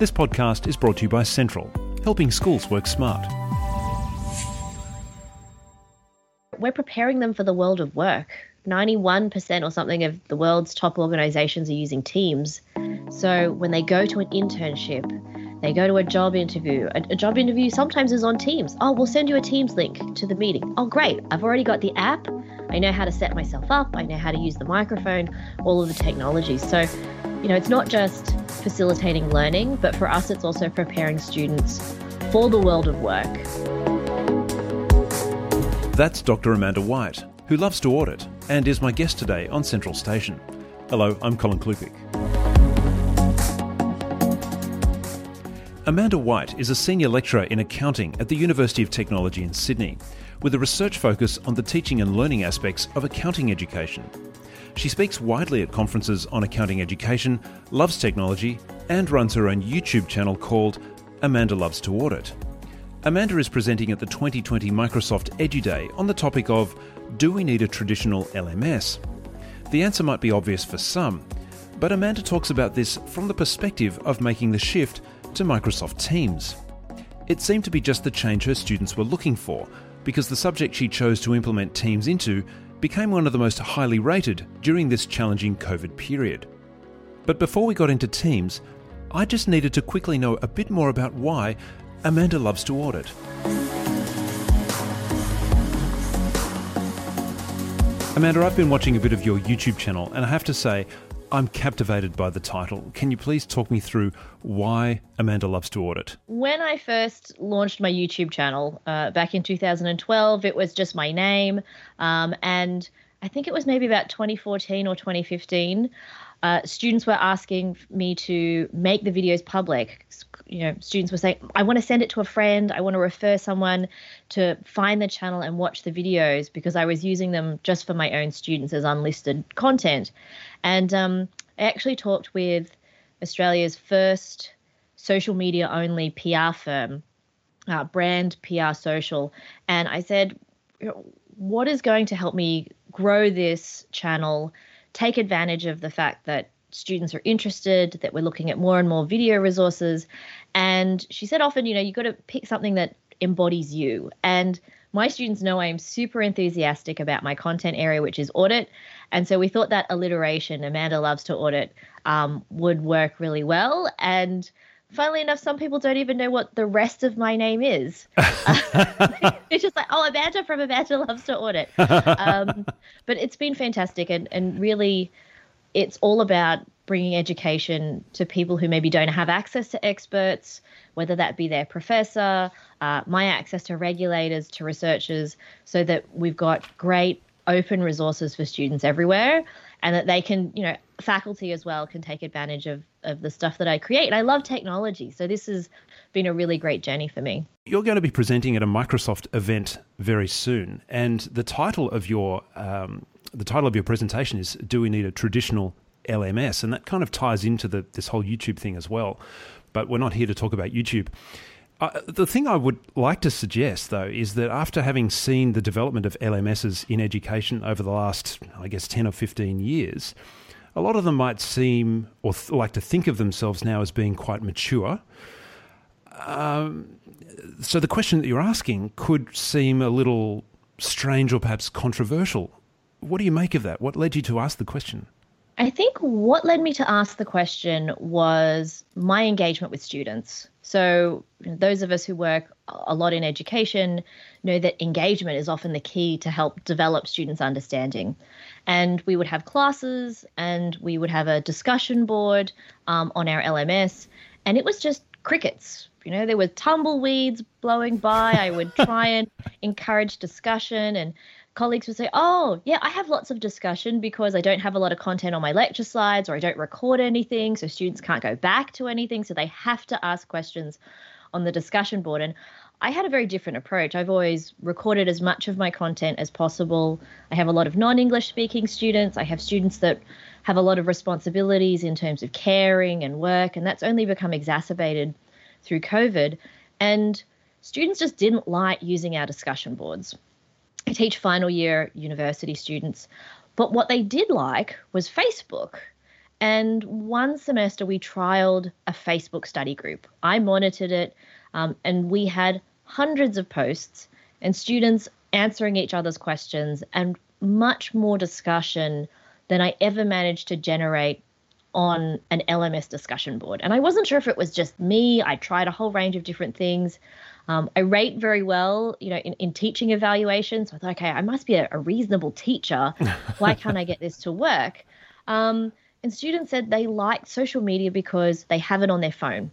This podcast is brought to you by Central, helping schools work smart. We're preparing them for the world of work. 91% or something of the world's top organizations are using Teams. So when they go to an internship, they go to a job interview. A, a, job interview sometimes is on Teams. Oh, we'll send you a Teams link to the meeting. Oh, great. I've already got the app. I know how to set myself up. I know how to use the microphone, all of the technology. So, you know, it's not just facilitating learning, but for us, it's also preparing students for the world of work. That's Dr. Amanda White, who loves to audit and is my guest today on Central Station. Hello, I'm Colin Klupik. Amanda White is a senior lecturer in accounting at the University of Technology in Sydney, with a research focus on the teaching and learning aspects of accounting education. She speaks widely at conferences on accounting education, loves technology, and runs her own YouTube channel called Amanda Loves to Audit. Amanda is presenting at the 2020 Microsoft EduDay on the topic of Do we need a traditional LMS? The answer might be obvious for some, but Amanda talks about this from the perspective of making the shift to Microsoft Teams. It seemed to be just the change her students were looking for, because the subject she chose to implement Teams into became one of the most highly rated during this challenging COVID period. But before we got into Teams, I just needed to quickly know a bit more about why Amanda loves to audit. Amanda, I've been watching a bit of your YouTube channel, and I have to say, I'm captivated by the title. Can you please talk me through why Amanda loves to audit? When I first launched my YouTube channel uh, back in 2012, it was just my name. Um, and I think it was maybe about 2014 or 2015. Uh, students were asking me to make the videos public. You know, students were saying, I want to send it to a friend. I want to refer someone to find the channel and watch the videos because I was using them just for my own students as unlisted content. And um, I actually talked with Australia's first social media only PR firm, uh, Brand PR Social. And I said, what is going to help me grow this channel, take advantage of the fact that students are interested, that we're looking at more and more video resources. And she said often, you know, you've got to pick something that embodies you. And my students know I am super enthusiastic about my content area, which is audit. And so we thought that alliteration, Amanda loves to audit, um, would work really well. And funnily enough, some people don't even know what the rest of my name is. it's just like, oh, a Amanda from a Amanda loves to audit. Um, but it's been fantastic. And, and really, it's all about bringing education to people who maybe don't have access to experts, whether that be their professor, uh, my access to regulators, to researchers, so that we've got great open resources for students everywhere and that they can, you know, faculty as well can take advantage of, of the stuff that I create. And I love technology. So this has been a really great journey for me. You're going to be presenting at a Microsoft event very soon. And the title of your um, the title of your presentation is Do We Need a Traditional LMS, and that kind of ties into the, this whole YouTube thing as well. But we're not here to talk about YouTube. The thing I would like to suggest, though, is that after having seen the development of LMSs in education over the last, I guess, 10 or 15 years, a lot of them might seem or th- like to think of themselves now as being quite mature. Um, so the question that you're asking could seem a little strange or perhaps controversial. What do you make of that? What led you to ask the question? I think what led me to ask the question was my engagement with students. So, those of us who work a lot in education know that engagement is often the key to help develop students' understanding. And we would have classes and we would have a discussion board um, on our LMS, and it was just crickets. You know, there were tumbleweeds blowing by. I would try and encourage discussion and colleagues would say, Oh, yeah, I have lots of discussion because I don't have a lot of content on my lecture slides or I don't record anything. So students can't go back to anything. So they have to ask questions on the discussion board. And I had a very different approach. I've always recorded as much of my content as possible. I have a lot of non English speaking students. I have students that have a lot of responsibilities in terms of caring and work. And that's only become exacerbated through COVID. And students just didn't like using our discussion boards. Teach final year university students. But what they did like was Facebook. And one semester we trialed a Facebook study group. I monitored it, um, and we had hundreds of posts and students answering each other's questions and much more discussion than I ever managed to generate on an LMS discussion board. And I wasn't sure if it was just me. I tried a whole range of different things. Um, I rate very well, you know, in, in teaching evaluations. So I thought, okay, I must be a, a reasonable teacher. Why can't I get this to work? Um, and students said they like social media because they have it on their phone.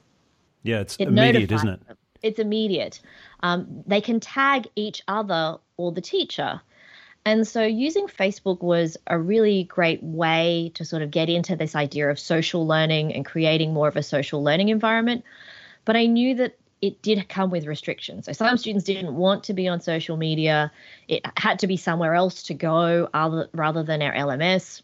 Yeah, it's it immediate, isn't it? Them. It's immediate. Um, they can tag each other or the teacher. And so using Facebook was a really great way to sort of get into this idea of social learning and creating more of a social learning environment. But I knew that it did come with restrictions. So some students didn't want to be on social media. It had to be somewhere else to go other, rather than our LMS.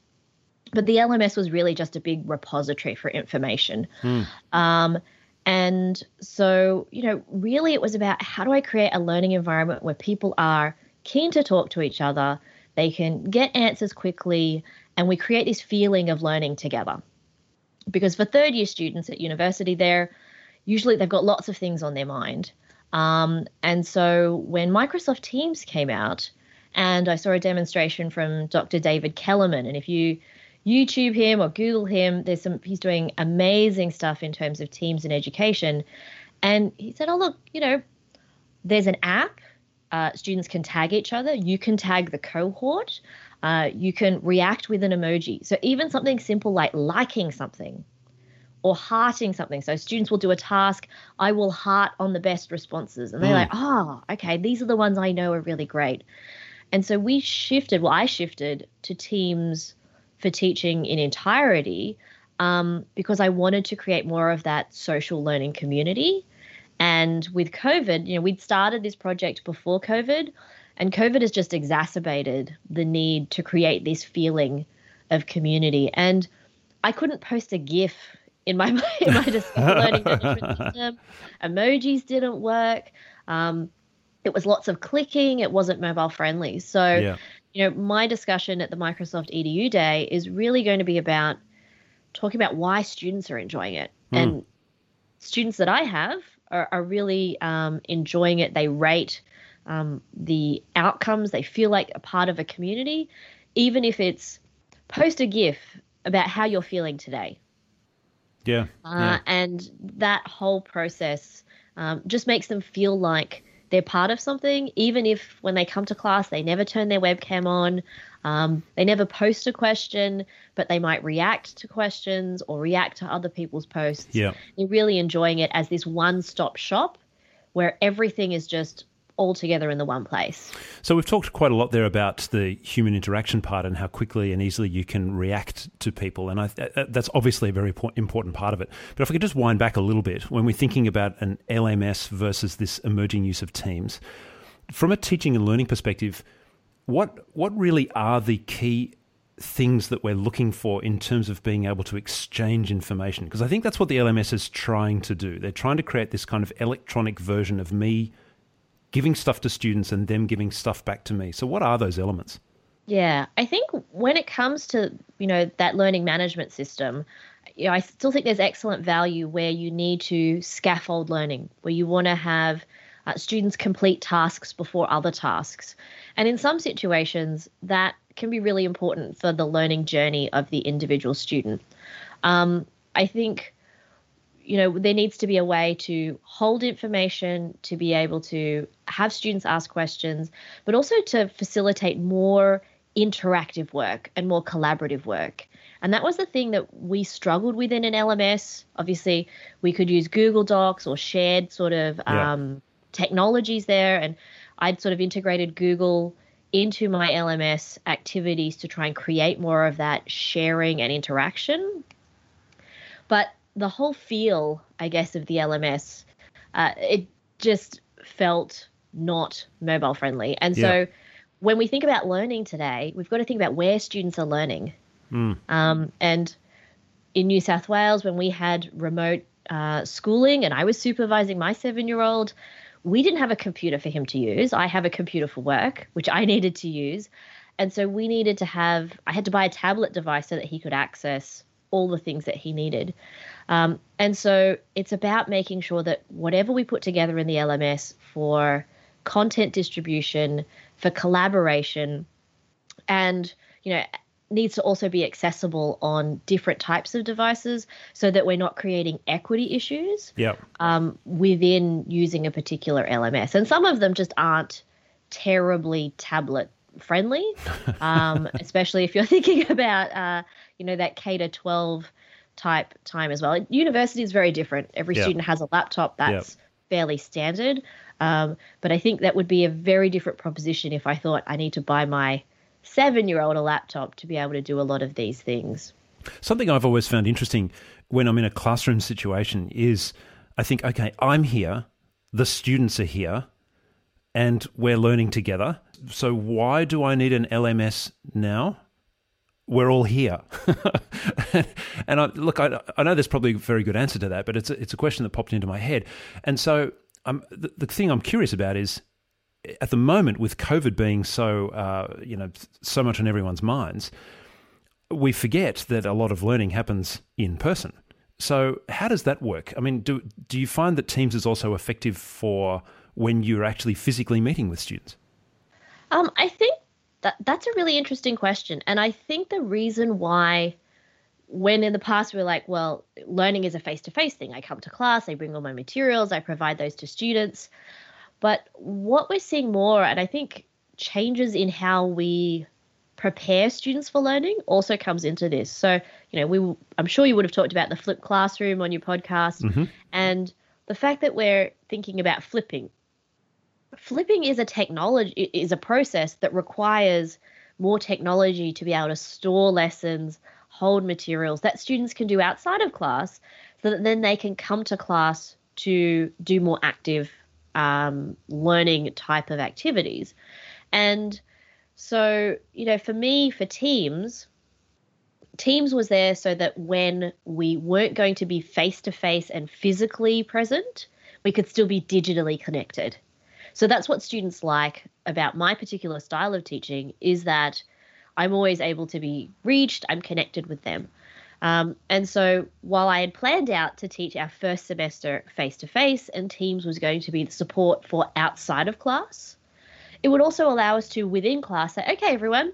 But the LMS was really just a big repository for information. Hmm. Um, and so, you know, really it was about how do I create a learning environment where people are keen to talk to each other, they can get answers quickly, and we create this feeling of learning together. Because for third year students at university, they're usually they've got lots of things on their mind. Um, and so when Microsoft Teams came out, and I saw a demonstration from Dr. David Kellermann, and if you YouTube him or Google him, there's some he's doing amazing stuff in terms of Teams and education. And he said, "Oh look, you know, there's an app uh, students can tag each other. You can tag the cohort. Uh, you can react with an emoji. So even something simple like liking something or hearting something. So students will do a task. I will heart on the best responses, and they're mm. like, oh, okay, these are the ones I know are really great. And so we shifted. Well, I shifted to teams for teaching in entirety um, because I wanted to create more of that social learning community. And with COVID, you know, we'd started this project before COVID, and COVID has just exacerbated the need to create this feeling of community. And I couldn't post a GIF in my in my learning management system. Emojis didn't work. Um, it was lots of clicking. It wasn't mobile friendly. So, yeah. you know, my discussion at the Microsoft EDU Day is really going to be about talking about why students are enjoying it. Mm. And students that I have are, are really um, enjoying it. They rate um, the outcomes. They feel like a part of a community, even if it's post a GIF about how you're feeling today. Yeah. Uh, yeah. And that whole process um, just makes them feel like they're part of something, even if when they come to class, they never turn their webcam on. Um, they never post a question, but they might react to questions or react to other people's posts. Yeah. They're really enjoying it as this one stop shop where everything is just all together in the one place. So we've talked quite a lot there about the human interaction part and how quickly and easily you can react to people, and I, uh, that's obviously a very important part of it. But if I could just wind back a little bit, when we're thinking about an LMS versus this emerging use of Teams, from a teaching and learning perspective, what what really are the key things that we're looking for in terms of being able to exchange information? Because I think that's what the LMS is trying to do. They're trying to create this kind of electronic version of me giving stuff to students and them giving stuff back to me. So what are those elements? Yeah, I think when it comes to, you know, that learning management system, you know, I still think there's excellent value where you need to scaffold learning, where you want to have uh, students complete tasks before other tasks. And in some situations, that can be really important for the learning journey of the individual student. Um, I think, you know, there needs to be a way to hold information, to be able to have students ask questions, but also to facilitate more interactive work and more collaborative work. And that was the thing that we struggled with in an LMS. Obviously, we could use Google Docs or shared sort of yeah. um, technologies there. And I'd sort of integrated Google into my LMS activities to try and create more of that sharing and interaction. But the whole feel, I guess, of the LMS, uh, it just felt not mobile friendly. And so yeah. when we think about learning today, we've got to think about where students are learning. Mm. Um, and in New South Wales, when we had remote uh, schooling and I was supervising my seven year old, we didn't have a computer for him to use. I have a computer for work, which I needed to use. And so we needed to have, I had to buy a tablet device so that he could access all the things that he needed. Um, and so it's about making sure that whatever we put together in the LMS for content distribution, for collaboration, and you know needs to also be accessible on different types of devices so that we're not creating equity issues yep. um, within using a particular LMS. And some of them just aren't terribly tablet friendly, um, especially if you're thinking about, uh, you know, that K to 12 type time as well. University is very different. Every yep. student has a laptop that's yep. fairly standard. Um, but I think that would be a very different proposition if I thought I need to buy my seven year old a laptop to be able to do a lot of these things. Something I've always found interesting when I'm in a classroom situation is I think, okay, I'm here, the students are here, and we're learning together. So why do I need an LMS now? We're all here. and I, look, I, I, know there's probably a very good answer to that, but it's a, it's a question that popped into my head. And so um, the, the thing I'm curious about is at the moment, with COVID being so uh, you know so much on everyone's minds, we forget that a lot of learning happens in person. So how does that work? I mean, do do you find that Teams is also effective for when you're actually physically meeting with students? Um, I think that that's a really interesting question, and I think the reason why when in the past we are like, well, learning is a face to face thing. I come to class, I bring all my materials, I provide those to students. But what we're seeing more, and I think changes in how we prepare students for learning also comes into this. So, you know, we I'm sure you would have talked about the flip classroom on your podcast mm-hmm. and the fact that we're thinking about flipping. Flipping is a technology is a process that requires more technology to be able to store lessons, hold materials that students can do outside of class so that then they can come to class to do more active um, learning type of activities. And so, you know, for me, for Teams, Teams was there so that when we weren't going to be face to face and physically present, we could still be digitally connected. So that's what students like about my particular style of teaching is that I'm always able to be reached, I'm connected with them. Um, and so while I had planned out to teach our first semester face to face and Teams was going to be the support for outside of class, it would also allow us to within class say, okay, everyone,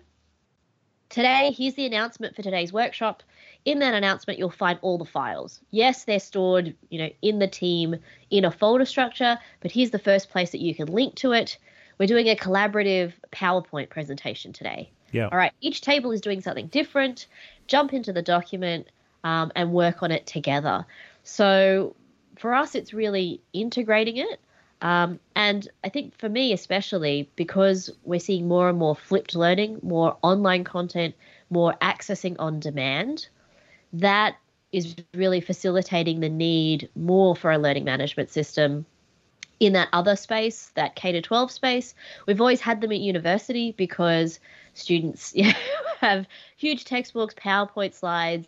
today here's the announcement for today's workshop. In that announcement, you'll find all the files. Yes, they're stored, you know, in the team in a folder structure, but here's the first place that you can link to it. We're doing a collaborative PowerPoint presentation today. Yeah. All right. Each table is doing something different jump into the document um, and work on it together. So for us, it's really integrating it. Um, and I think for me, especially because we're seeing more and more flipped learning, more online content, more accessing on demand, that is really facilitating the need more for a learning management system in that other space, that K to 12 space. We've always had them at university because students have huge textbooks, PowerPoint slides,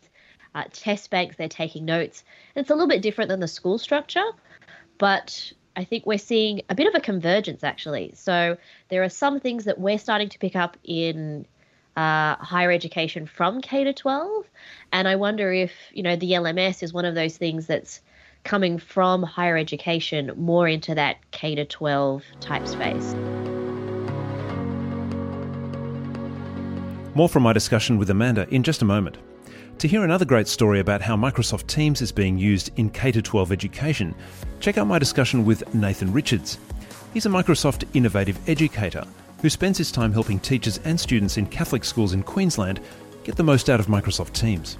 uh, test banks, they're taking notes. It's a little bit different than the school structure, but I think we're seeing a bit of a convergence actually. So there are some things that we're starting to pick up in uh, higher education from K to 12, and I wonder if you know the LMS is one of those things that's coming from higher education more into that K to 12 type space. More from my discussion with Amanda in just a moment. To hear another great story about how Microsoft Teams is being used in K 12 education, check out my discussion with Nathan Richards. He's a Microsoft innovative educator who spends his time helping teachers and students in Catholic schools in Queensland get the most out of Microsoft Teams.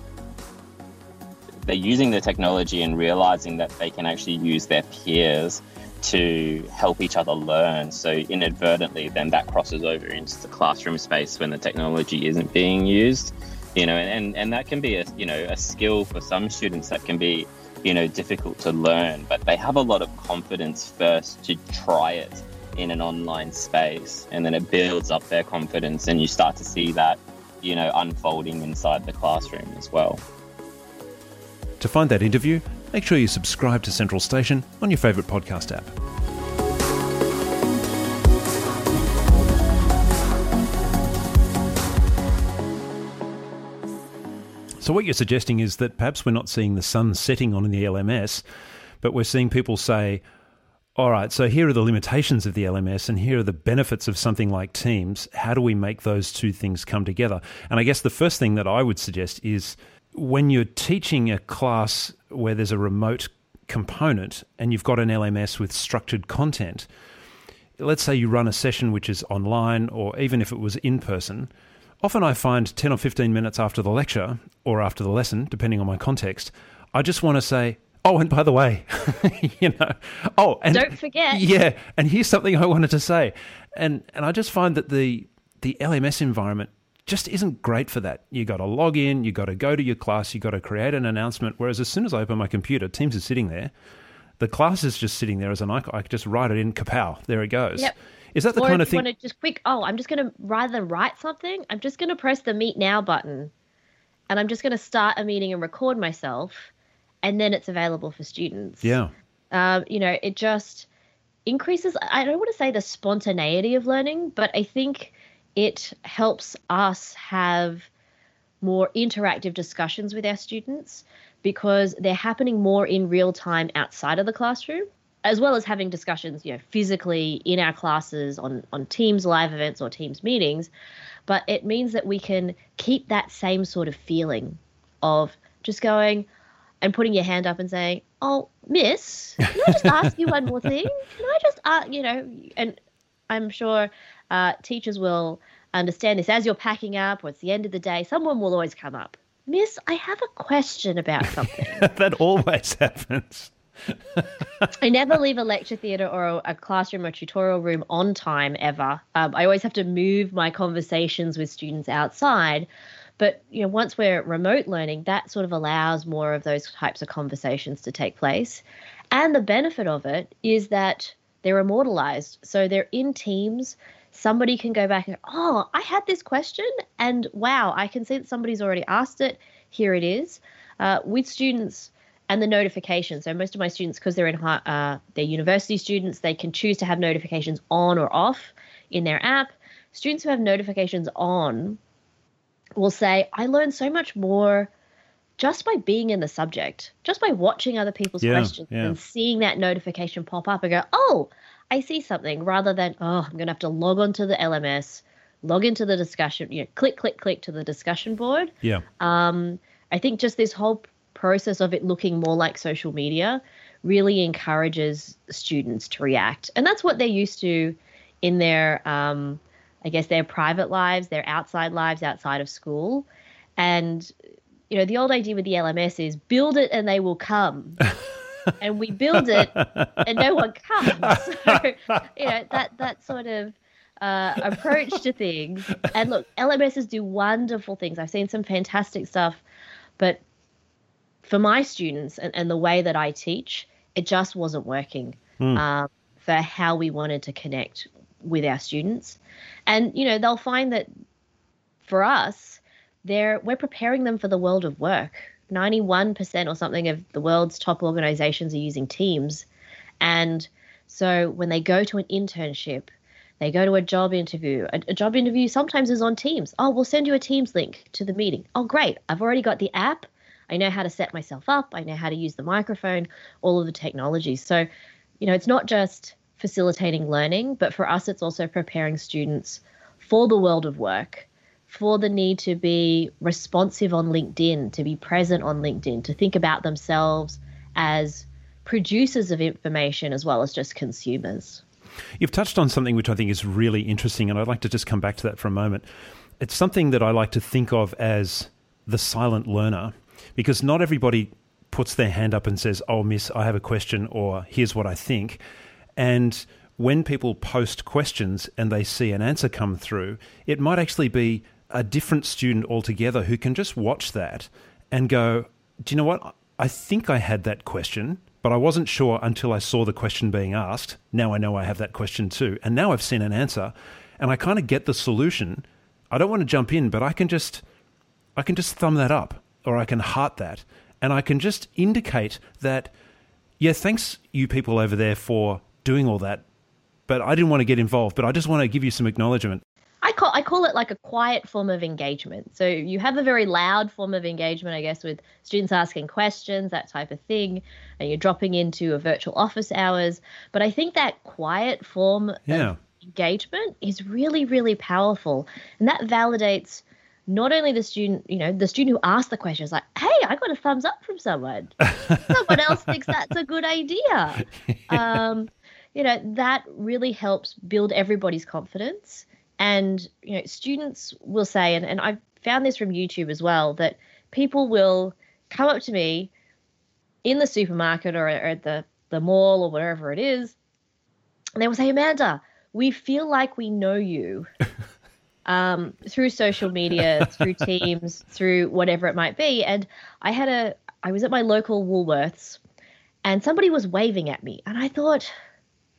They're using the technology and realizing that they can actually use their peers to help each other learn. So inadvertently, then that crosses over into the classroom space when the technology isn't being used. You know, and, and that can be a you know a skill for some students that can be you know difficult to learn, but they have a lot of confidence first to try it in an online space, and then it builds up their confidence, and you start to see that you know unfolding inside the classroom as well. To find that interview, make sure you subscribe to Central Station on your favourite podcast app. So, what you're suggesting is that perhaps we're not seeing the sun setting on the LMS, but we're seeing people say, all right, so here are the limitations of the LMS and here are the benefits of something like Teams. How do we make those two things come together? And I guess the first thing that I would suggest is when you're teaching a class where there's a remote component and you've got an LMS with structured content, let's say you run a session which is online or even if it was in person Often I find 10 or 15 minutes after the lecture or after the lesson, depending on my context, I just want to say, Oh, and by the way, you know, oh, and don't forget. Yeah, and here's something I wanted to say. And and I just find that the the LMS environment just isn't great for that. You got to log in, you got to go to your class, you got to create an announcement. Whereas as soon as I open my computer, Teams is sitting there. The class is just sitting there as an icon. I could just write it in kapow. There it goes. Yep. Is that the or kind of thing? Want to just quick? Oh, I'm just going to rather than write something. I'm just going to press the meet now button, and I'm just going to start a meeting and record myself, and then it's available for students. Yeah. Um, you know, it just increases. I don't want to say the spontaneity of learning, but I think it helps us have more interactive discussions with our students because they're happening more in real time outside of the classroom as well as having discussions, you know, physically in our classes on on Teams live events or Teams meetings, but it means that we can keep that same sort of feeling of just going and putting your hand up and saying, "Oh, Miss, can I just ask you one more thing? Can I just, uh, you know?" And I'm sure uh, teachers will understand this as you're packing up or it's the end of the day. Someone will always come up, Miss, I have a question about something. that always happens. I never leave a lecture theatre or a, a, classroom or tutorial room on time ever. Um, I always have to move my conversations with students outside. But you know, once we're remote learning, that sort of allows more of those types of conversations to take place. And the benefit of it is that they're immortalized. So they're in teams. Somebody can go back and, oh, I had this question, and wow, I can see that somebody's already asked it. Here it is. Uh, with students, and the notifications. So most of my students, because they're in uh, they're university students, they can choose to have notifications on or off in their app. Students who have notifications on will say, "I learned so much more." Just by being in the subject, just by watching other people's yeah, questions yeah. and seeing that notification pop up and go, oh, I see something, rather than, oh, I'm going to have to log onto the LMS, log into the discussion, you know, click, click, click to the discussion board. Yeah. Um, I think just this whole process of it looking more like social media really encourages students to react. And that's what they're used to in their, um, I guess, their private lives, their outside lives outside of school. And, you know, the old idea with the LMS is build it and they will come. and we build it and no one comes. So, you know, that, that sort of uh, approach to things. And look, LMSs do wonderful things. I've seen some fantastic stuff, but for my students and, and the way that I teach, it just wasn't working mm. um, for how we wanted to connect with our students. And, you know, they'll find that for us, they're, we're preparing them for the world of work. 91% or something of the world's top organizations are using Teams. And so when they go to an internship, they go to a job interview. A, a, job interview sometimes is on Teams. Oh, we'll send you a Teams link to the meeting. Oh, great. I've already got the app. I know how to set myself up. I know how to use the microphone, all of the technologies. So, you know, it's not just facilitating learning, but for us, it's also preparing students for the world of work, for the need to be responsive on LinkedIn, to be present on LinkedIn, to think about themselves as producers of information as well as just consumers. You've touched on something which I think is really interesting, and I'd like to just come back to that for a moment. It's something that I like to think of as the silent learner because not everybody puts their hand up and says, "Oh, miss, I have a question," or "Here's what I think," and when people post questions and they see an answer come through, it might actually be a different student altogether who can just watch that and go, Do you know what? I think I had that question, but I wasn't sure until I saw the question being asked. Now I know I have that question too. And now I've seen an answer and I kind of get the solution. I don't want to jump in, but I can just I can just thumb that up or I can heart that, and I can just indicate that, yeah, thanks you people over there for doing all that, but I didn't want to get involved, but I just want to give you some acknowledgement. I call I call it like a quiet form of engagement. So you have a very loud form of engagement, I guess, with students asking questions, that type of thing, and you're dropping into a virtual office hours. But I think that quiet form Yeah. of engagement is really, really powerful, and that validates not only the student, you know, the student who asked the question is like, "Hey, I got a thumbs up from someone. someone else thinks that's a good idea." Um, you know, that really helps build everybody's confidence. And you know, students will say, and, and I've found this from YouTube as well, that people will come up to me in the supermarket or, or at the the mall or wherever it is, and they will say, Amanda, we feel like we know you um, through social media, through Teams, through whatever it might be. And I had a, I was at my local Woolworths, and somebody was waving at me, and I thought.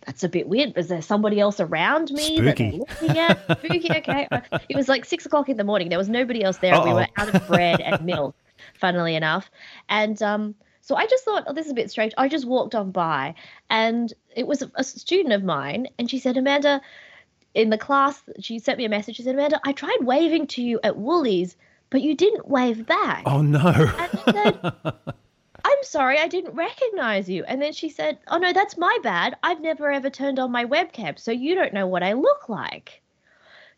That's a bit weird. Was there somebody else around me that they're Spooky. looking at? Spooky. Okay. It was like six o'clock in the morning. There was nobody else there. We Uh-oh. were out of bread and milk, funnily enough. And um, so I just thought, oh, this is a bit strange. I just walked on by, and it was a, a student of mine, and she said, Amanda, in the class, she sent me a message. She said, Amanda, I tried waving to you at Woolies, but you didn't wave back. Oh no. And I said, I'm sorry, I didn't recognize you. And then she said, Oh, no, that's my bad. I've never ever turned on my webcam, so you don't know what I look like.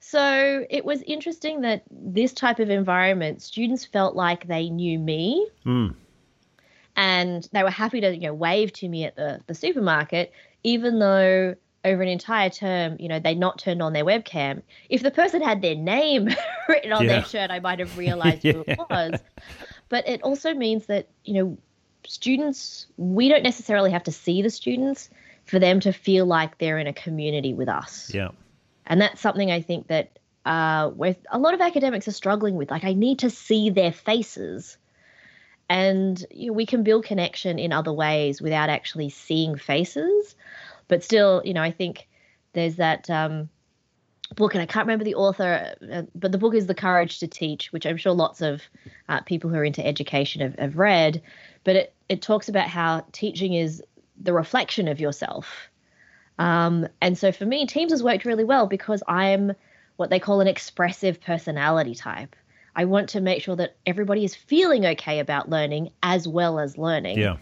So it was interesting that this type of environment, students felt like they knew me Mm. and they were happy to, you know, wave to me at the, the supermarket, even though over an entire term, you know, they'd not turned on their webcam. If the person had their name written on Yeah. their shirt, I might have realized who it was. But it also means that, you know, students, we don't necessarily have to see the students for them to feel like they're in a community with us. Yeah. And that's something I think that uh, with a lot of academics are struggling with. Like, I need to see their faces. And you know, we can build connection in other ways without actually seeing faces. But still, you know, I think there's that um, book, and I can't remember the author, uh, but the book is The Courage to Teach, which I'm sure lots of uh, people who are into education have, have read. But it, it talks about how teaching is the reflection of yourself. Um, and so for me, Teams has worked really well because I'm what they call an expressive personality type. I want to make sure that everybody is feeling okay about learning as well as learning. Yeah.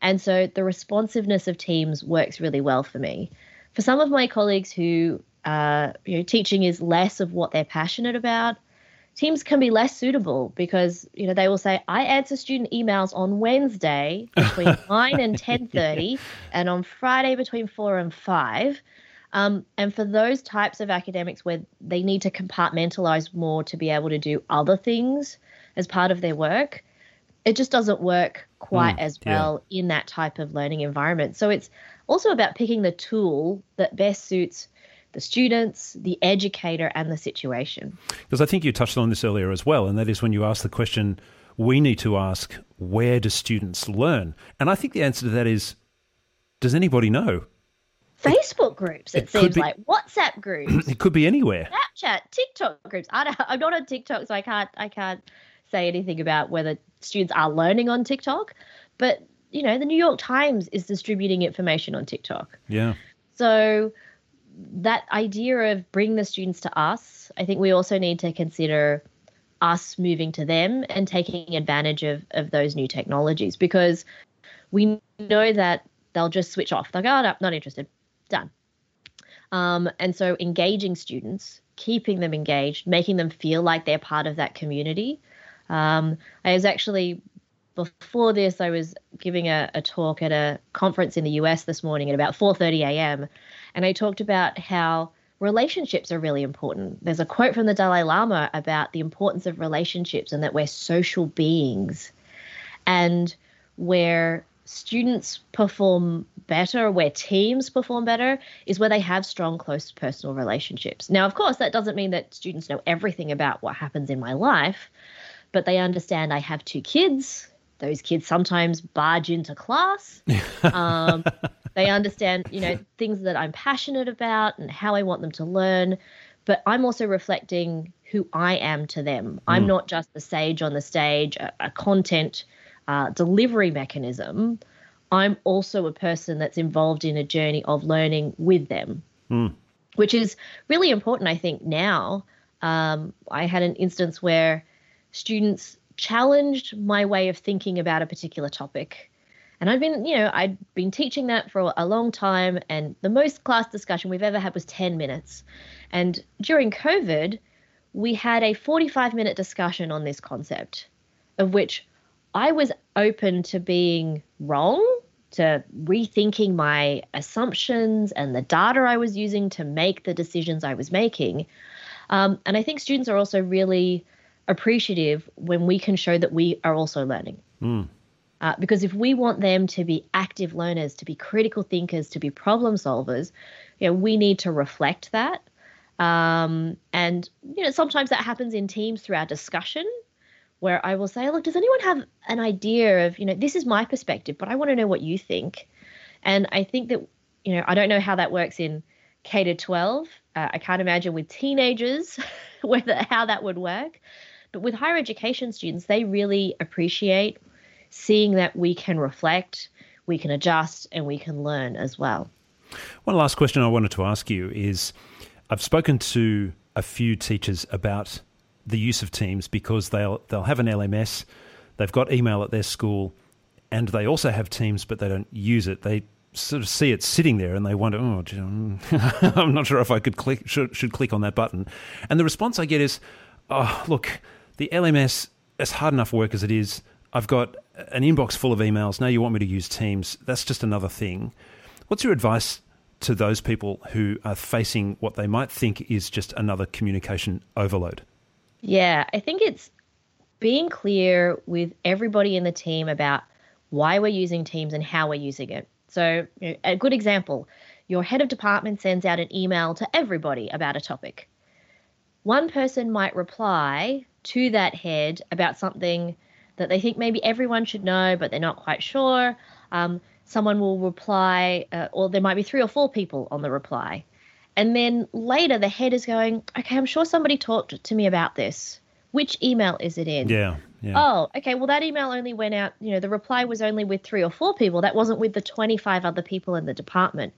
And so the responsiveness of Teams works really well for me. For some of my colleagues who, uh, you know, teaching is less of what they're passionate about, Teams can be less suitable because you know they will say I answer student emails on Wednesday between nine and ten thirty, and on Friday between four and five. Um, and for those types of academics where they need to compartmentalize more to be able to do other things as part of their work, it just doesn't work quite Mm, as yeah. well in that type of learning environment. So it's also about picking the tool that best suits the students, the educator, and the situation. Because I think you touched on this earlier as well, and that is when you ask the question, we need to ask, where do students learn? And I think the answer to that is, does anybody know? Facebook groups, it, it seems be- like WhatsApp groups, It could be anywhere. Snapchat, TikTok groups. I don't, I'm not on TikTok, so I can't I can't say anything about whether students are learning on TikTok. But you know, the New York Times is distributing information on TikTok. Yeah. So that idea of bring the students to us, I think we also need to consider us moving to them and taking advantage of, of those new technologies because we know that they'll just switch off. They'll go, oh, no, not interested, done. Um, and so engaging students, keeping them engaged, making them feel like they're part of that community. Um, I was actually before this, I was giving a, a talk at a conference in the US this morning at about 4:30 a.m. And I talked about how relationships are really important. There's a quote from the Dalai Lama about the importance of relationships and that we're social beings. And where students perform better, where teams perform better, is where they have strong, close personal relationships. Now, of course, that doesn't mean that students know everything about what happens in my life, but they understand I have two kids. Those kids sometimes barge into class. Um, they understand, you know, things that I'm passionate about and how I want them to learn. But I'm also reflecting who I am to them. I'm not just the sage on the stage, a, a content uh, delivery mechanism. I'm also a person that's involved in a journey of learning with them, which is really important, I think, now Um, I had an instance where students challenged my way of thinking about a particular topic. And I'd been, you know, I'd been teaching that for a long time, and the most class discussion we've ever had was 10 minutes. And during COVID, we had a 45 minute discussion on this concept, of which I was open to being wrong, to rethinking my assumptions and the data I was using to make the decisions I was making. Um, and I think students are also really appreciative when we can show that we are also learning. Mm. Uh, because if we want them to be active learners, to be critical thinkers, to be problem solvers, you know, we need to reflect that. Um, and you know, sometimes that happens in teams through our discussion, where I will say, "Look, does anyone have an idea of, you know, this is my perspective, but I want to know what you think." And I think that, you know, I don't know how that works in K to 12. Uh, I can't imagine with teenagers whether how that would work. But with higher education students, they really appreciate seeing that we can reflect, we can adjust, and we can learn as well. One last question I wanted to ask you is I've spoken to a few teachers about the use of Teams because they'll they'll have an LMS, they've got email at their school, and they also have Teams, but they don't use it. They sort of see it sitting there and they wonder, oh, I'm not sure if I could click should, should click on that button. And the response I get is, oh, look, the LMS is hard enough work as it is. I've got an inbox full of emails. Now you want me to use Teams. That's just another thing. What's your advice to those people who are facing what they might think is just another communication overload? Yeah, I think it's being clear with everybody in the team about why we're using Teams and how we're using it. So, a good example your head of department sends out an email to everybody about a topic. One person might reply to that head about something that they think maybe everyone should know, but they're not quite sure. Um, someone will reply, uh, or there might be three or four people on the reply. And then later, the head is going, okay, I'm sure somebody talked to me about this. Which email is it in? Yeah, yeah. Oh, okay. Well, that email only went out, you know, the reply was only with three or four people. That wasn't with the 25 other people in the department.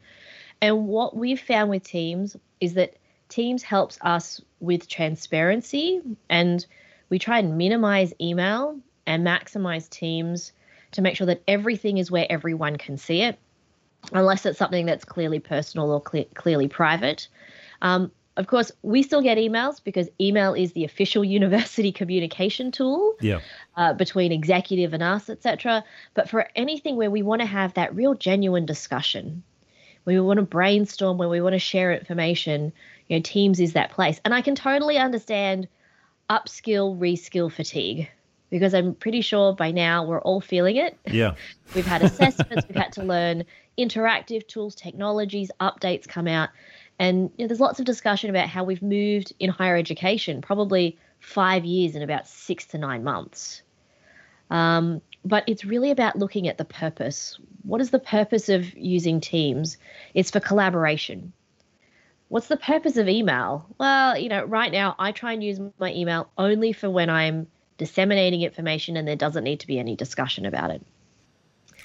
And what we've found with Teams is that Teams helps us with transparency and we try and minimize email and maximize Teams to make sure that everything is where everyone can see it, unless it's something that's clearly personal or cle- clearly private. Um, of course, we still get emails because email is the official university communication tool yeah. uh, between executive and us, etc. But for anything where we want to have that real genuine discussion, where we want to brainstorm, where we want to share information, you know, Teams is that place. And I can totally understand upskill, reskill fatigue because I'm pretty sure by now we're all feeling it. Yeah. we've had assessments, we've had to learn interactive tools, technologies, updates come out. And you know, there's lots of discussion about how we've moved in higher education, probably five years in about six to nine months. Um, but it's really about looking at the purpose. What is the purpose of using Teams? It's for collaboration. What's the purpose of email? Well, you know, right now I try and use my email only for when I'm disseminating information and there doesn't need to be any discussion about it.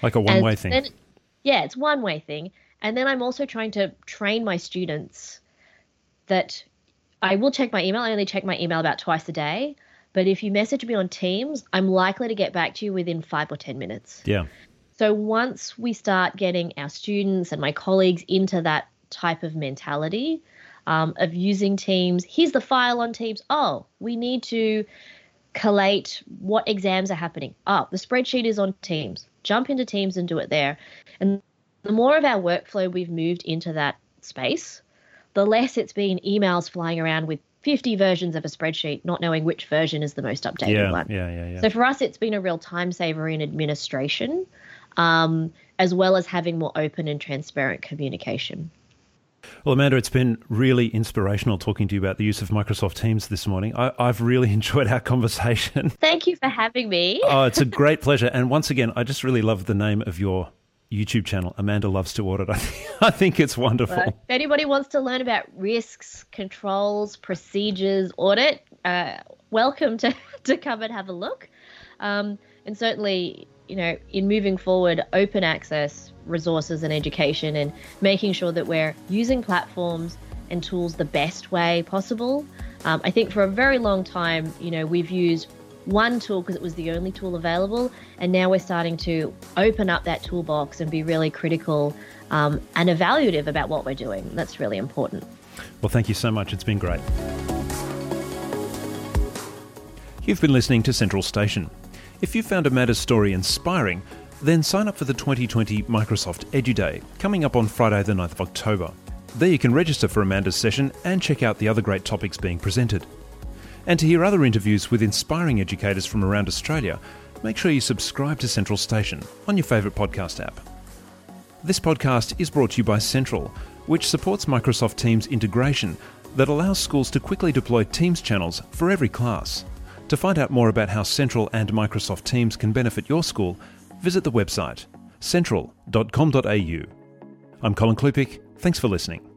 Like a one way thing. Then, yeah, it's one way thing. And then I'm also trying to train my students that I will check my email. I only check my email about twice a day. But if you message me on Teams, I'm likely to get back to you within five or 10 minutes. Yeah. So once we start getting our students and my colleagues into that type of mentality um, of using Teams, here's the file on Teams. Oh, we need to collate what exams are happening. Oh, the spreadsheet is on Teams. Jump into Teams and do it there. And the more of our workflow we've moved into that space, the less it's been emails flying around with 50 versions of a spreadsheet, not knowing which version is the most updated yeah, one. Yeah, yeah, yeah. So for us, it's been a real time saver in administration, um, as well as having more open and transparent communication. Well, Amanda, it's been really inspirational talking to you about the use of Microsoft Teams this morning. I, have really enjoyed our conversation. Thank you for having me. oh, it's a great pleasure. And once again, I just really love the name of your YouTube channel, Amanda Loves to Audit. I think, I think it's wonderful. if anybody wants to learn about risks, controls, procedures, audit, uh, welcome to, to come and have a look. Um, and certainly, you know, in moving forward, open access resources and education and making sure that we're using platforms and tools the best way possible Um, I think for a very long time, you know, we've used one tool because it was the only tool available, and now we're starting to open up that toolbox and be really critical um, and evaluative about what we're doing. That's really important. Well, thank you so much. It's been great. You've been listening to Central Station. If you found Amanda's story inspiring, then sign up for the 2020 Microsoft EduDay coming up on Friday, the 9th of October. There you can register for Amanda's session and check out the other great topics being presented. And to hear other interviews with inspiring educators from around Australia, make sure you subscribe to Central Station on your favourite podcast app. This podcast is brought to you by Central, which supports Microsoft Teams integration that allows schools to quickly deploy Teams channels for every class. To find out more about how Central and Microsoft Teams can benefit your school, visit the website central.com.au. I'm Colin Klupik. Thanks for listening.